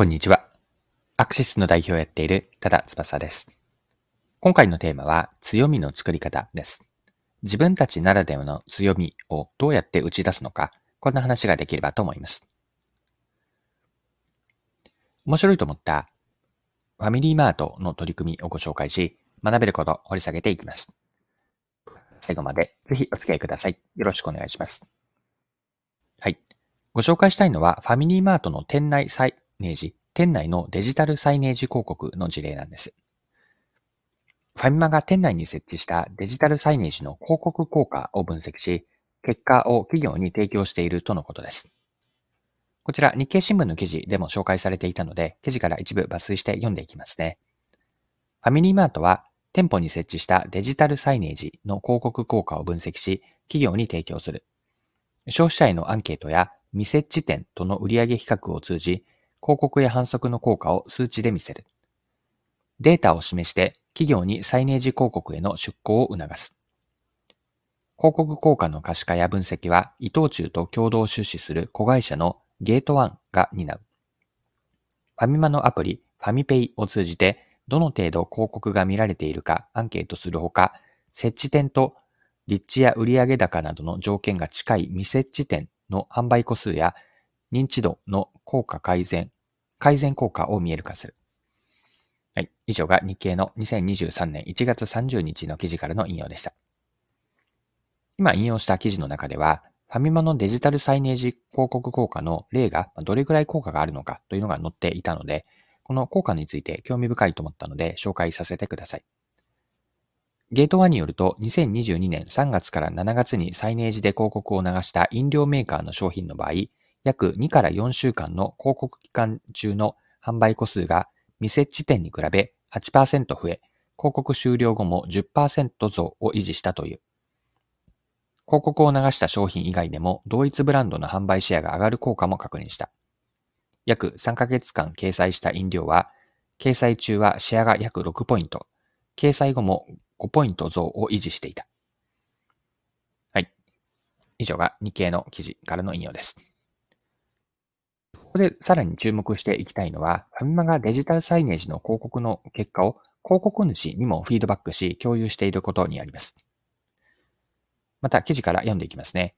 こんにちは。アクシスの代表をやっている多田翼です。今回のテーマは強みの作り方です。自分たちならではの強みをどうやって打ち出すのか、こんな話ができればと思います。面白いと思ったファミリーマートの取り組みをご紹介し、学べることを掘り下げていきます。最後までぜひお付き合いください。よろしくお願いします。はい。ご紹介したいのは、ファミリーマートの店内サイネージ、店内のデジタルサイネージ広告の事例なんです。ファミマが店内に設置したデジタルサイネージの広告効果を分析し、結果を企業に提供しているとのことです。こちら日経新聞の記事でも紹介されていたので、記事から一部抜粋して読んでいきますね。ファミリーマートは店舗に設置したデジタルサイネージの広告効果を分析し、企業に提供する。消費者へのアンケートや未設置店との売上比較を通じ、広告や反則の効果を数値で見せる。データを示して企業にサイネージ広告への出向を促す。広告効果の可視化や分析は伊藤忠と共同出資する子会社のゲートワンが担う。ファミマのアプリファミペイを通じてどの程度広告が見られているかアンケートするほか、設置店と立地や売上高などの条件が近い未設置店の販売個数や認知度の効果改善、改善効果を見える化する。はい。以上が日経の2023年1月30日の記事からの引用でした。今引用した記事の中では、ファミマのデジタルサイネージ広告効果の例がどれくらい効果があるのかというのが載っていたので、この効果について興味深いと思ったので紹介させてください。ゲートワンによると、2022年3月から7月にサイネージで広告を流した飲料メーカーの商品の場合、約2から4週間の広告期間中の販売個数が未設置店に比べ8%増え、広告終了後も10%増を維持したという。広告を流した商品以外でも同一ブランドの販売シェアが上がる効果も確認した。約3ヶ月間掲載した飲料は、掲載中はシェアが約6ポイント、掲載後も5ポイント増を維持していた。はい。以上が日経の記事からの引用です。ここでさらに注目していきたいのは、ファミマがデジタルサイネージの広告の結果を広告主にもフィードバックし共有していることにあります。また記事から読んでいきますね。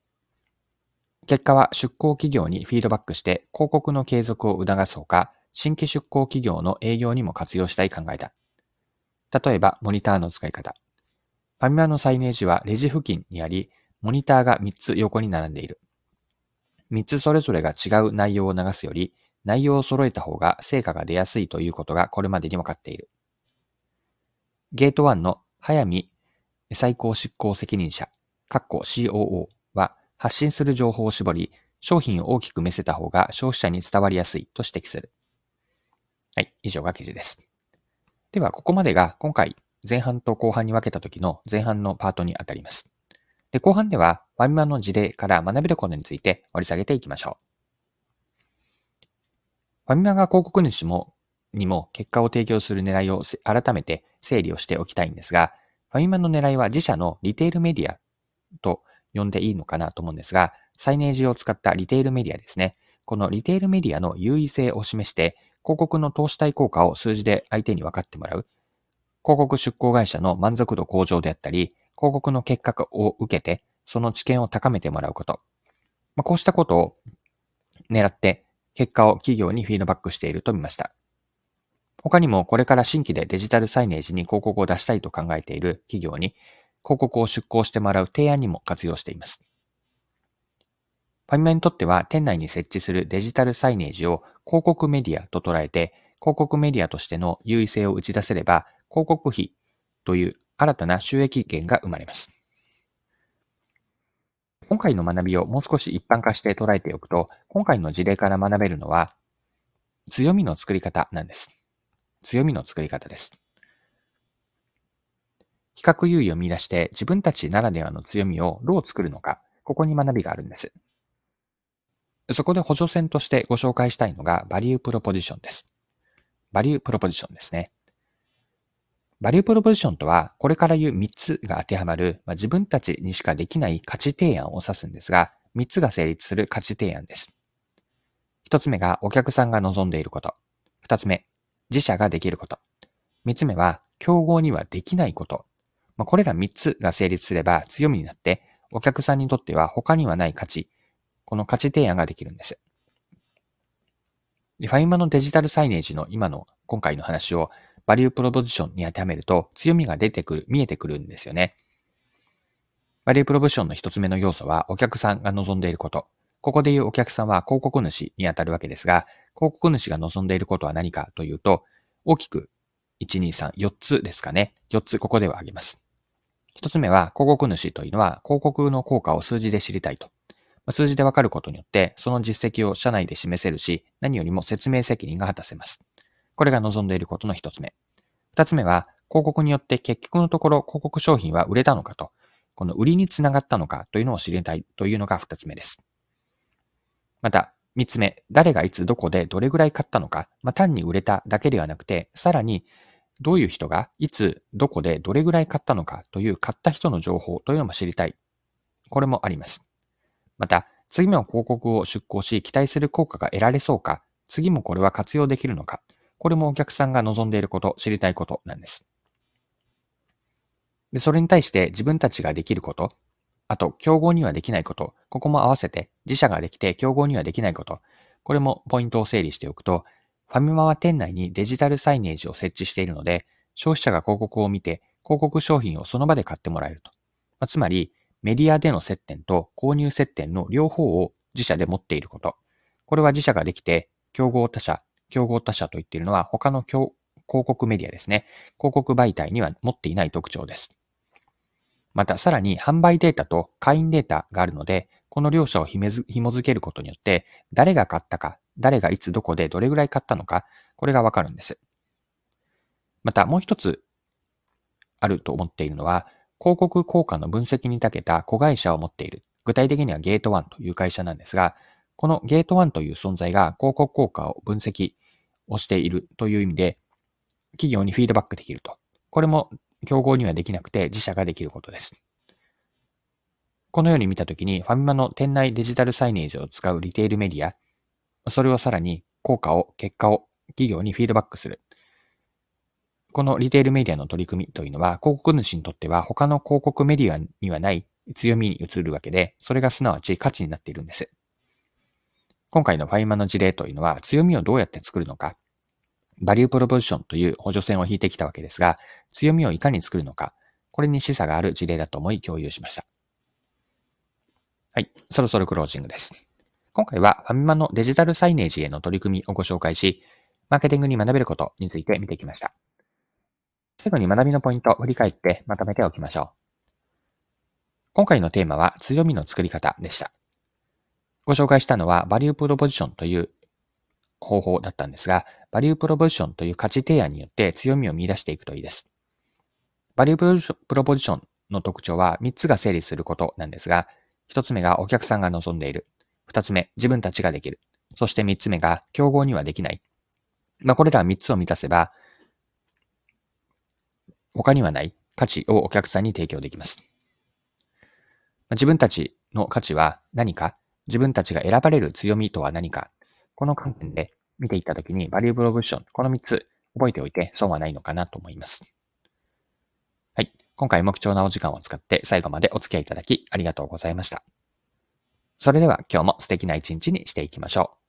結果は出向企業にフィードバックして広告の継続を促すほか、新規出向企業の営業にも活用したい考えだ。例えば、モニターの使い方。ファミマのサイネージはレジ付近にあり、モニターが3つ横に並んでいる。3つそれぞれが違う内容を流すより、内容を揃えた方が成果が出やすいということがこれまでに分かっている。ゲート1の早見最高執行責任者、COO は発信する情報を絞り、商品を大きく見せた方が消費者に伝わりやすいと指摘する。はい、以上が記事です。では、ここまでが今回前半と後半に分けた時の前半のパートにあたります。で、後半ではファミマの事例から学べることについて掘り下げていきましょう。ファミマが広告主もにも結果を提供する狙いを改めて整理をしておきたいんですが、ファミマの狙いは自社のリテールメディアと呼んでいいのかなと思うんですが、サイネージを使ったリテールメディアですね。このリテールメディアの優位性を示して、広告の投資対効果を数字で相手に分かってもらう。広告出向会社の満足度向上であったり、広告の結果を受けて、その知見を高めてもらうこと。まあ、こうしたことを狙って結果を企業にフィードバックしていると見ました。他にもこれから新規でデジタルサイネージに広告を出したいと考えている企業に広告を出稿してもらう提案にも活用しています。ファミマにとっては店内に設置するデジタルサイネージを広告メディアと捉えて広告メディアとしての優位性を打ち出せれば広告費という新たな収益源が生まれます。今回の学びをもう少し一般化して捉えておくと、今回の事例から学べるのは、強みの作り方なんです。強みの作り方です。比較優位を見出して自分たちならではの強みをどう作るのか、ここに学びがあるんです。そこで補助線としてご紹介したいのがバリュープロポジションです。バリュープロポジションですね。バリュープロポジションとは、これから言う3つが当てはまる、まあ、自分たちにしかできない価値提案を指すんですが、3つが成立する価値提案です。1つ目がお客さんが望んでいること。二つ目、自社ができること。三つ目は、競合にはできないこと。まあ、これら三つが成立すれば強みになって、お客さんにとっては他にはない価値、この価値提案ができるんです。リファインマのデジタルサイネージの今の今回の話をバリュープロポジションに当てはめると強みが出てくる、見えてくるんですよね。バリュープロポジションの一つ目の要素はお客さんが望んでいること。ここでいうお客さんは広告主にあたるわけですが、広告主が望んでいることは何かというと、大きく1、2、3、4つですかね。4つここでは挙げます。1つ目は広告主というのは広告の効果を数字で知りたいと。数字でわかることによって、その実績を社内で示せるし、何よりも説明責任が果たせます。これが望んでいることの一つ目。二つ目は、広告によって結局のところ広告商品は売れたのかと、この売りにつながったのかというのを知りたいというのが二つ目です。また、三つ目、誰がいつどこでどれぐらい買ったのか、まあ、単に売れただけではなくて、さらにどういう人がいつどこでどれぐらい買ったのかという買った人の情報というのも知りたい。これもあります。また、次の広告を出稿し期待する効果が得られそうか、次もこれは活用できるのか、これもお客さんが望んでいること、知りたいことなんです。で、それに対して自分たちができること、あと、競合にはできないこと、ここも合わせて、自社ができて競合にはできないこと、これもポイントを整理しておくと、ファミマは店内にデジタルサイネージを設置しているので、消費者が広告を見て、広告商品をその場で買ってもらえると。まあ、つまり、メディアでの接点と購入接点の両方を自社で持っていること。これは自社ができて、競合他社、競合他社と言っているのは他の広告メディアですね。広告媒体には持っていない特徴です。またさらに販売データと会員データがあるので、この両者を紐付けることによって、誰が買ったか、誰がいつどこでどれぐらい買ったのか、これがわかるんです。またもう一つあると思っているのは、広告効果の分析に長けた子会社を持っている。具体的にはゲートワンという会社なんですが、このゲートワンという存在が広告効果を分析をしているという意味で、企業にフィードバックできると。これも競合にはできなくて自社ができることです。このように見たときに、ファミマの店内デジタルサイネージを使うリテールメディア、それをさらに効果を、結果を企業にフィードバックする。このリテールメディアの取り組みというのは、広告主にとっては他の広告メディアにはない強みに移るわけで、それがすなわち価値になっているんです。今回のファイマの事例というのは強みをどうやって作るのか、バリュープロポジションという補助線を引いてきたわけですが、強みをいかに作るのか、これに示唆がある事例だと思い共有しました。はい、そろそろクロージングです。今回はファミマのデジタルサイネージへの取り組みをご紹介し、マーケティングに学べることについて見てきました。最後に学びのポイントを振り返ってまとめておきましょう。今回のテーマは強みの作り方でした。ご紹介したのはバリュープロポジションという方法だったんですが、バリュープロポジションという価値提案によって強みを見出していくといいです。バリュープロポジションの特徴は3つが整理することなんですが、1つ目がお客さんが望んでいる。2つ目、自分たちができる。そして3つ目が競合にはできない。まあ、これら3つを満たせば、他にはない価値をお客さんに提供できます。自分たちの価値は何か自分たちが選ばれる強みとは何か、この観点で見ていったときに、バリューブロブッション、この3つ覚えておいて損はないのかなと思います。はい。今回も貴重なお時間を使って最後までお付き合いいただきありがとうございました。それでは今日も素敵な一日にしていきましょう。